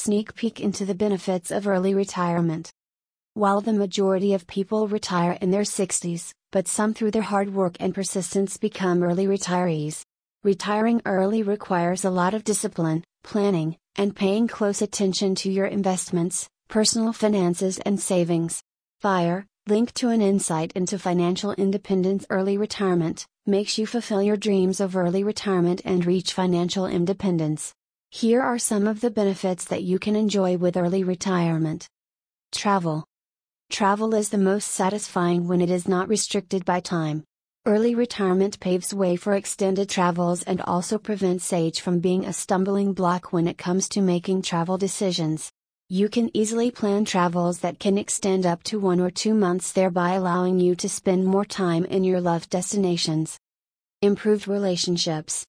Sneak peek into the benefits of early retirement. While the majority of people retire in their 60s, but some through their hard work and persistence become early retirees. Retiring early requires a lot of discipline, planning, and paying close attention to your investments, personal finances, and savings. FIRE, linked to an insight into financial independence early retirement, makes you fulfill your dreams of early retirement and reach financial independence. Here are some of the benefits that you can enjoy with early retirement. Travel. Travel is the most satisfying when it is not restricted by time. Early retirement paves way for extended travels and also prevents age from being a stumbling block when it comes to making travel decisions. You can easily plan travels that can extend up to one or two months, thereby allowing you to spend more time in your loved destinations. Improved relationships.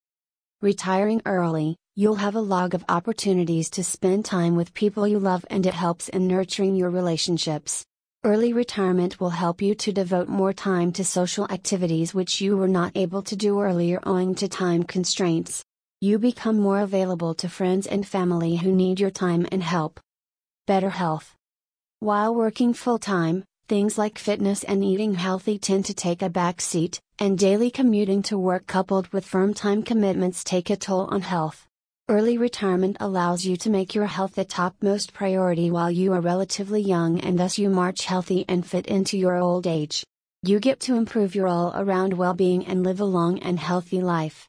Retiring early, you'll have a log of opportunities to spend time with people you love, and it helps in nurturing your relationships. Early retirement will help you to devote more time to social activities which you were not able to do earlier owing to time constraints. You become more available to friends and family who need your time and help. Better health. While working full time, things like fitness and eating healthy tend to take a back seat, and daily commuting to work coupled with firm time commitments take a toll on health. Early retirement allows you to make your health the topmost priority while you are relatively young and thus you march healthy and fit into your old age. You get to improve your all around well being and live a long and healthy life.